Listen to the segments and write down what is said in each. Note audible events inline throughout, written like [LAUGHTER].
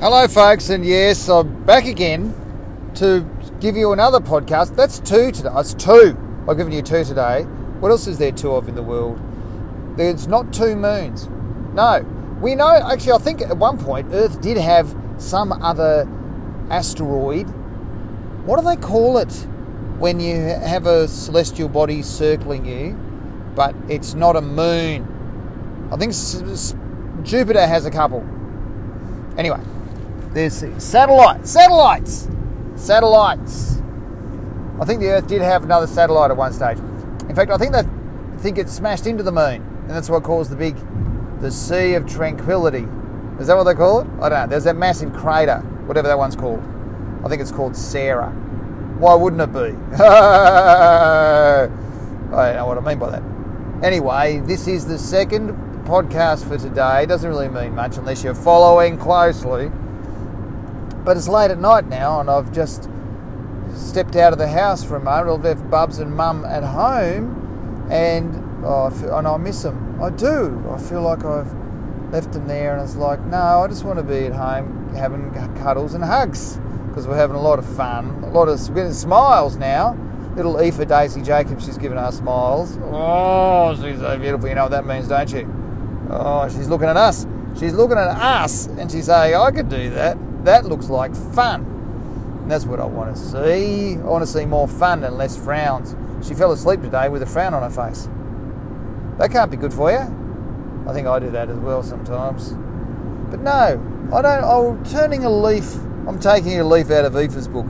Hello, folks, and yes, I'm back again to give you another podcast. That's two today. It's two. I've given you two today. What else is there two of in the world? There's not two moons. No. We know, actually, I think at one point Earth did have some other asteroid. What do they call it when you have a celestial body circling you, but it's not a moon? I think Jupiter has a couple. Anyway, there's satellites, satellites, satellites. I think the Earth did have another satellite at one stage. In fact, I think I think it smashed into the moon, and that's what caused the big, the Sea of Tranquility. Is that what they call it? I don't know. There's that massive crater, whatever that one's called. I think it's called Sarah. Why wouldn't it be? [LAUGHS] I don't know what I mean by that. Anyway, this is the second podcast for today. It doesn't really mean much unless you're following closely. But it's late at night now, and I've just stepped out of the house for a moment. I've left Bubs and Mum at home, and oh, and I miss them. I do. I feel like I've left them there, and it's like, no, I just want to be at home having cuddles and hugs because we're having a lot of fun, a lot of smiles now. Little Aoife Daisy Jacobs, she's giving us smiles. Oh, she's so beautiful. You know what that means, don't you? Oh, she's looking at us. She's looking at us, and she's saying, I could do that. That looks like fun. And that's what I want to see. I want to see more fun and less frowns. She fell asleep today with a frown on her face. That can't be good for you. I think I do that as well sometimes. But no, I don't. I'm turning a leaf. I'm taking a leaf out of Aoife's book.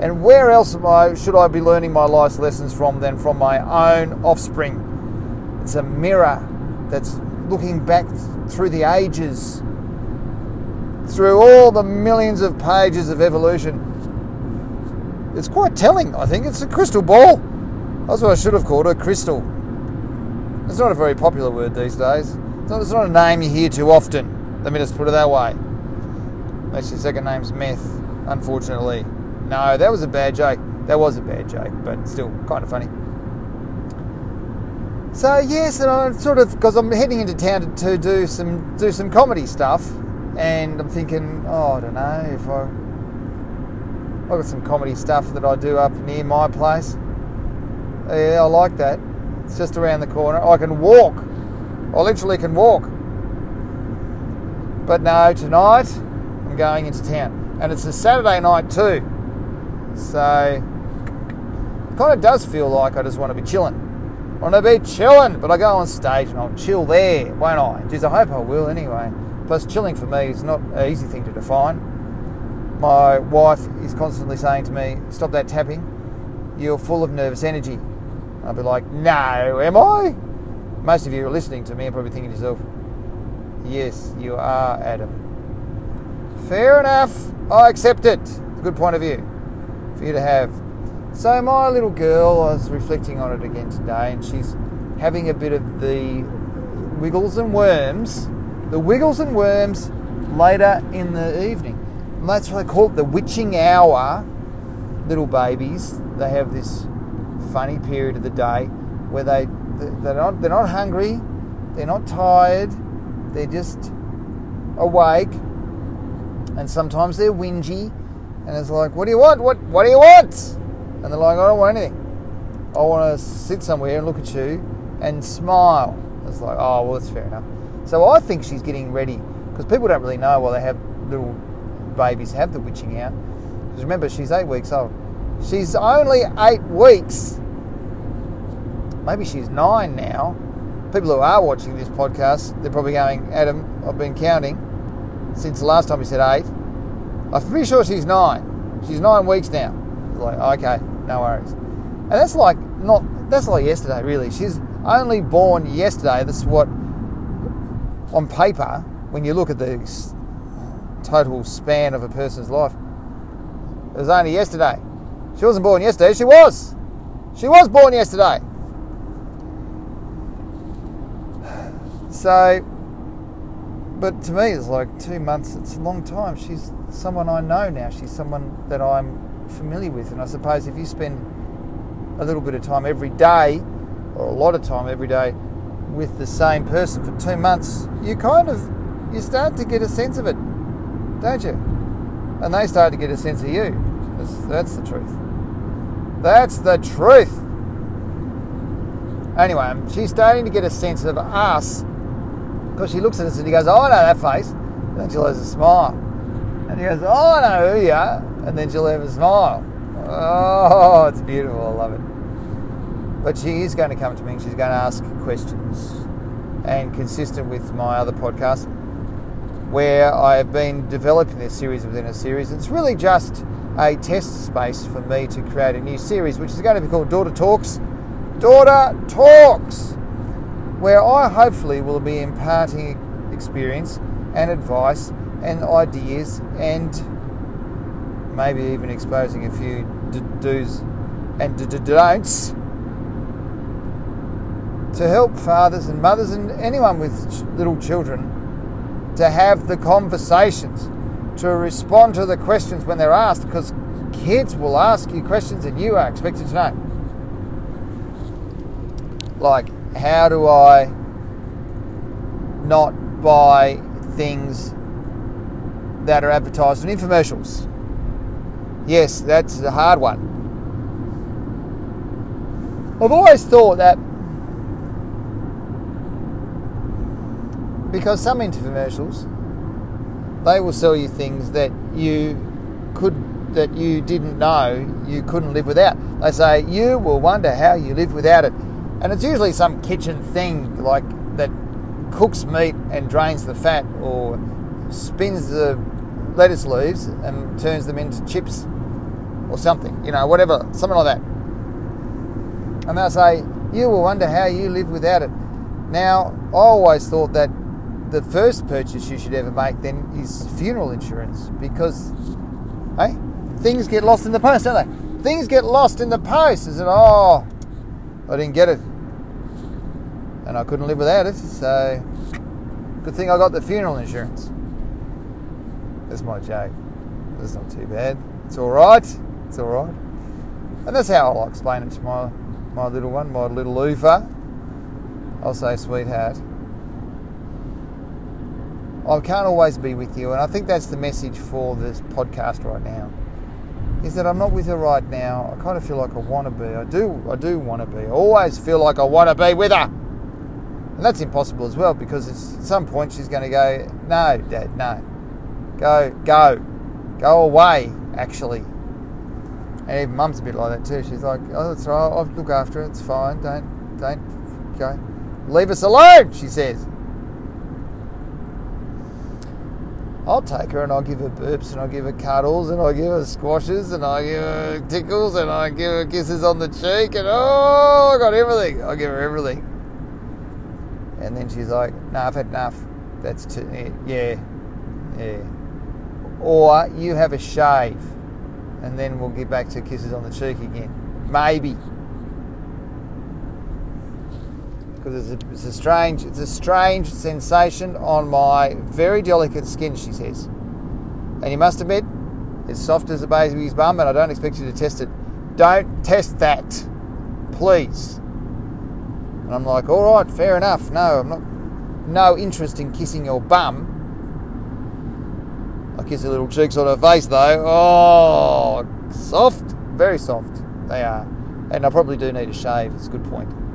And where else am I, should I be learning my life's lessons from than from my own offspring? It's a mirror that's looking back through the ages through all the millions of pages of evolution. It's quite telling, I think. It's a crystal ball. That's what I should have called it, crystal. It's not a very popular word these days. It's not, it's not a name you hear too often. Let me just put it that way. Unless your second name's Meth, unfortunately. No, that was a bad joke. That was a bad joke, but still kind of funny. So yes, and I'm sort of because I'm heading into town to, to do some do some comedy stuff, and I'm thinking, oh, I don't know if I. I've got some comedy stuff that I do up near my place. Yeah, I like that. It's just around the corner. I can walk. I literally can walk. But no, tonight I'm going into town. And it's a Saturday night too. So it kind of does feel like I just want to be chilling. I want to be chilling, but I go on stage and I'll chill there, won't I? Geez, I hope I will anyway. Plus, chilling for me is not an easy thing to define. My wife is constantly saying to me, Stop that tapping. You're full of nervous energy. I'll be like, No, am I? Most of you are listening to me and probably thinking to yourself, Yes, you are, Adam. Fair enough. I accept it. It's a good point of view for you to have. So, my little girl, I was reflecting on it again today, and she's having a bit of the wiggles and worms the Wiggles and Worms later in the evening. And that's what they call it the witching hour. Little babies, they have this funny period of the day where they they're not they're not hungry, they're not tired, they're just awake, and sometimes they're whingy, and it's like, what do you want? What what do you want? And they're like, I don't want anything. I want to sit somewhere and look at you and smile. It's like, oh well, that's fair enough. So I think she's getting ready because people don't really know while they have little babies have the witching hour. Because remember, she's eight weeks old. She's only eight weeks. Maybe she's nine now. People who are watching this podcast, they're probably going, Adam, I've been counting since the last time you said eight. I'm pretty sure she's nine. She's nine weeks now. Like, okay, no worries. And that's like not that's like yesterday, really. She's only born yesterday. That's what on paper, when you look at the total span of a person's life, it was only yesterday. She wasn't born yesterday, she was. She was born yesterday. [SIGHS] So, but to me, it's like two months, it's a long time. She's someone I know now, she's someone that I'm familiar with. And I suppose if you spend a little bit of time every day, or a lot of time every day, with the same person for two months, you kind of you start to get a sense of it, don't you? And they start to get a sense of you. That's, that's the truth. That's the truth. Anyway, um, she's starting to get a sense of us because she looks at us and he goes, "Oh, I know that face." And then she'll have a smile, and he goes, "Oh, I know who you are," and then she'll have a smile. Oh, it's beautiful. I love it. But she is going to come to me and she's going to ask questions, and consistent with my other podcast, where I have been developing this series within a series. It's really just a test space for me to create a new series, which is going to be called Daughter Talks. Daughter Talks, where I hopefully will be imparting experience and advice and ideas and maybe even exposing a few do's and don'ts to help fathers and mothers and anyone with little children to have the conversations, to respond to the questions when they're asked, because kids will ask you questions and you are expected to know. Like, how do I not buy things that are advertised in infomercials? Yes, that's a hard one. I've always thought that because some infomercials they will sell you things that you could that you didn't know you couldn't live without. They say you will wonder how you live without it. And it's usually some kitchen thing like that cooks meat and drains the fat or spins the lettuce leaves and turns them into chips or something, you know, whatever, something like that. And they'll say, You will wonder how you live without it. Now, I always thought that the first purchase you should ever make then is funeral insurance because, hey, things get lost in the post, don't they? Things get lost in the post. Is it, oh, I didn't get it. And I couldn't live without it, so good thing I got the funeral insurance. That's my joke. That's not too bad. It's all right. It's all right. And that's how I'll explain it to my, my little one, my little Lufa. I'll say, sweetheart, I can't always be with you. And I think that's the message for this podcast right now. Is that I'm not with her right now. I kind of feel like I want to be. I do. I do want to be. I always feel like I want to be with her. And that's impossible as well because at some point she's going to go, no, Dad, no. Go, go. Go away, actually. And even mum's a bit like that too. She's like, oh, that's right. I'll look after it. It's fine. Don't, don't, go. Leave us alone, she says. I'll take her and I'll give her burps and I'll give her cuddles and I'll give her squashes and I'll give her tickles and I'll give her kisses on the cheek and oh, I got everything. I'll give her everything. And then she's like, no, I've had enough. That's too, yeah, yeah. Or you have a shave and then we'll get back to kisses on the cheek again. Maybe. Because it's a, it's a strange it's a strange sensation on my very delicate skin she says. And you must admit it's soft as a baby's bum and I don't expect you to test it. Don't test that please. And I'm like all right fair enough. No I'm not no interest in kissing your bum. I kiss her little cheeks on her face though. Oh soft very soft they are. And I probably do need a shave it's a good point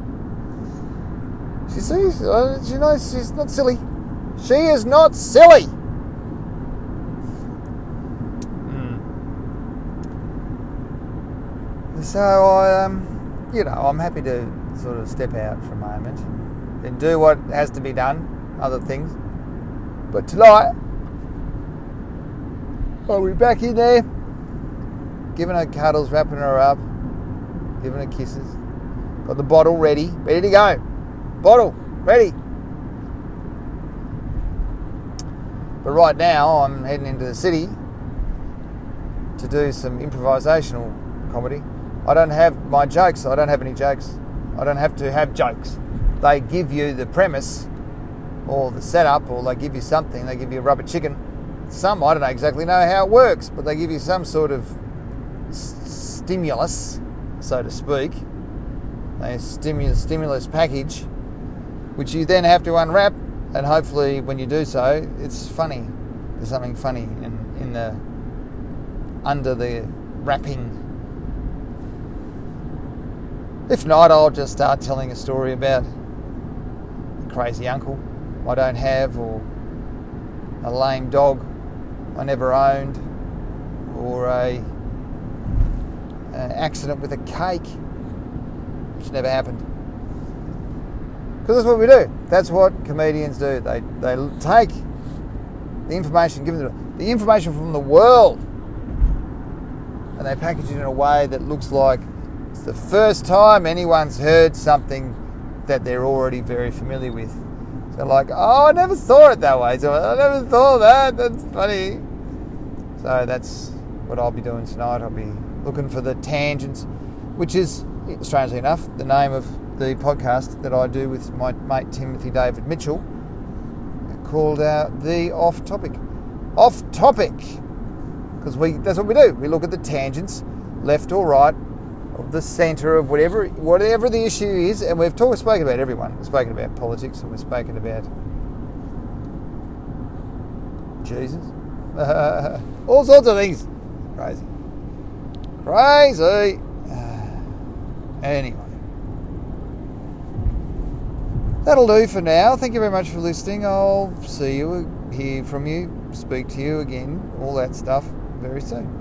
she sees, uh, she knows she's not silly. She is not silly. Mm. So I, um, you know, I'm happy to sort of step out for a moment and do what has to be done, other things. But tonight, I'll be back in there, giving her cuddles, wrapping her up, giving her kisses. Got the bottle ready, ready to go bottle, ready. But right now, I'm heading into the city to do some improvisational comedy. I don't have my jokes, I don't have any jokes. I don't have to have jokes. They give you the premise or the setup, or they give you something. They give you a rubber chicken. Some, I don't exactly know how it works, but they give you some sort of stimulus, so to speak, a stimulus, stimulus package which you then have to unwrap, and hopefully, when you do so, it's funny. There's something funny and in the under the wrapping. If not, I'll just start telling a story about a crazy uncle I don't have, or a lame dog I never owned, or a accident with a cake which never happened. Because that's what we do. That's what comedians do. They they take the information given them, the information from the world, and they package it in a way that looks like it's the first time anyone's heard something that they're already very familiar with. So like, oh, I never saw it that way. So I never saw that. That's funny. So that's what I'll be doing tonight. I'll be looking for the tangents, which is strangely enough the name of the podcast that I do with my mate Timothy David Mitchell, called out the off topic. Off topic, because we that's what we do. We look at the tangents, left or right, of the centre of whatever whatever the issue is, and we've talked spoken about everyone. We've spoken about politics, and we've spoken about Jesus, [LAUGHS] all sorts of things. Crazy, crazy. [SIGHS] Anyway, that'll do for now. Thank you very much for listening. I'll see you, hear from you, speak to you again, all that stuff very soon.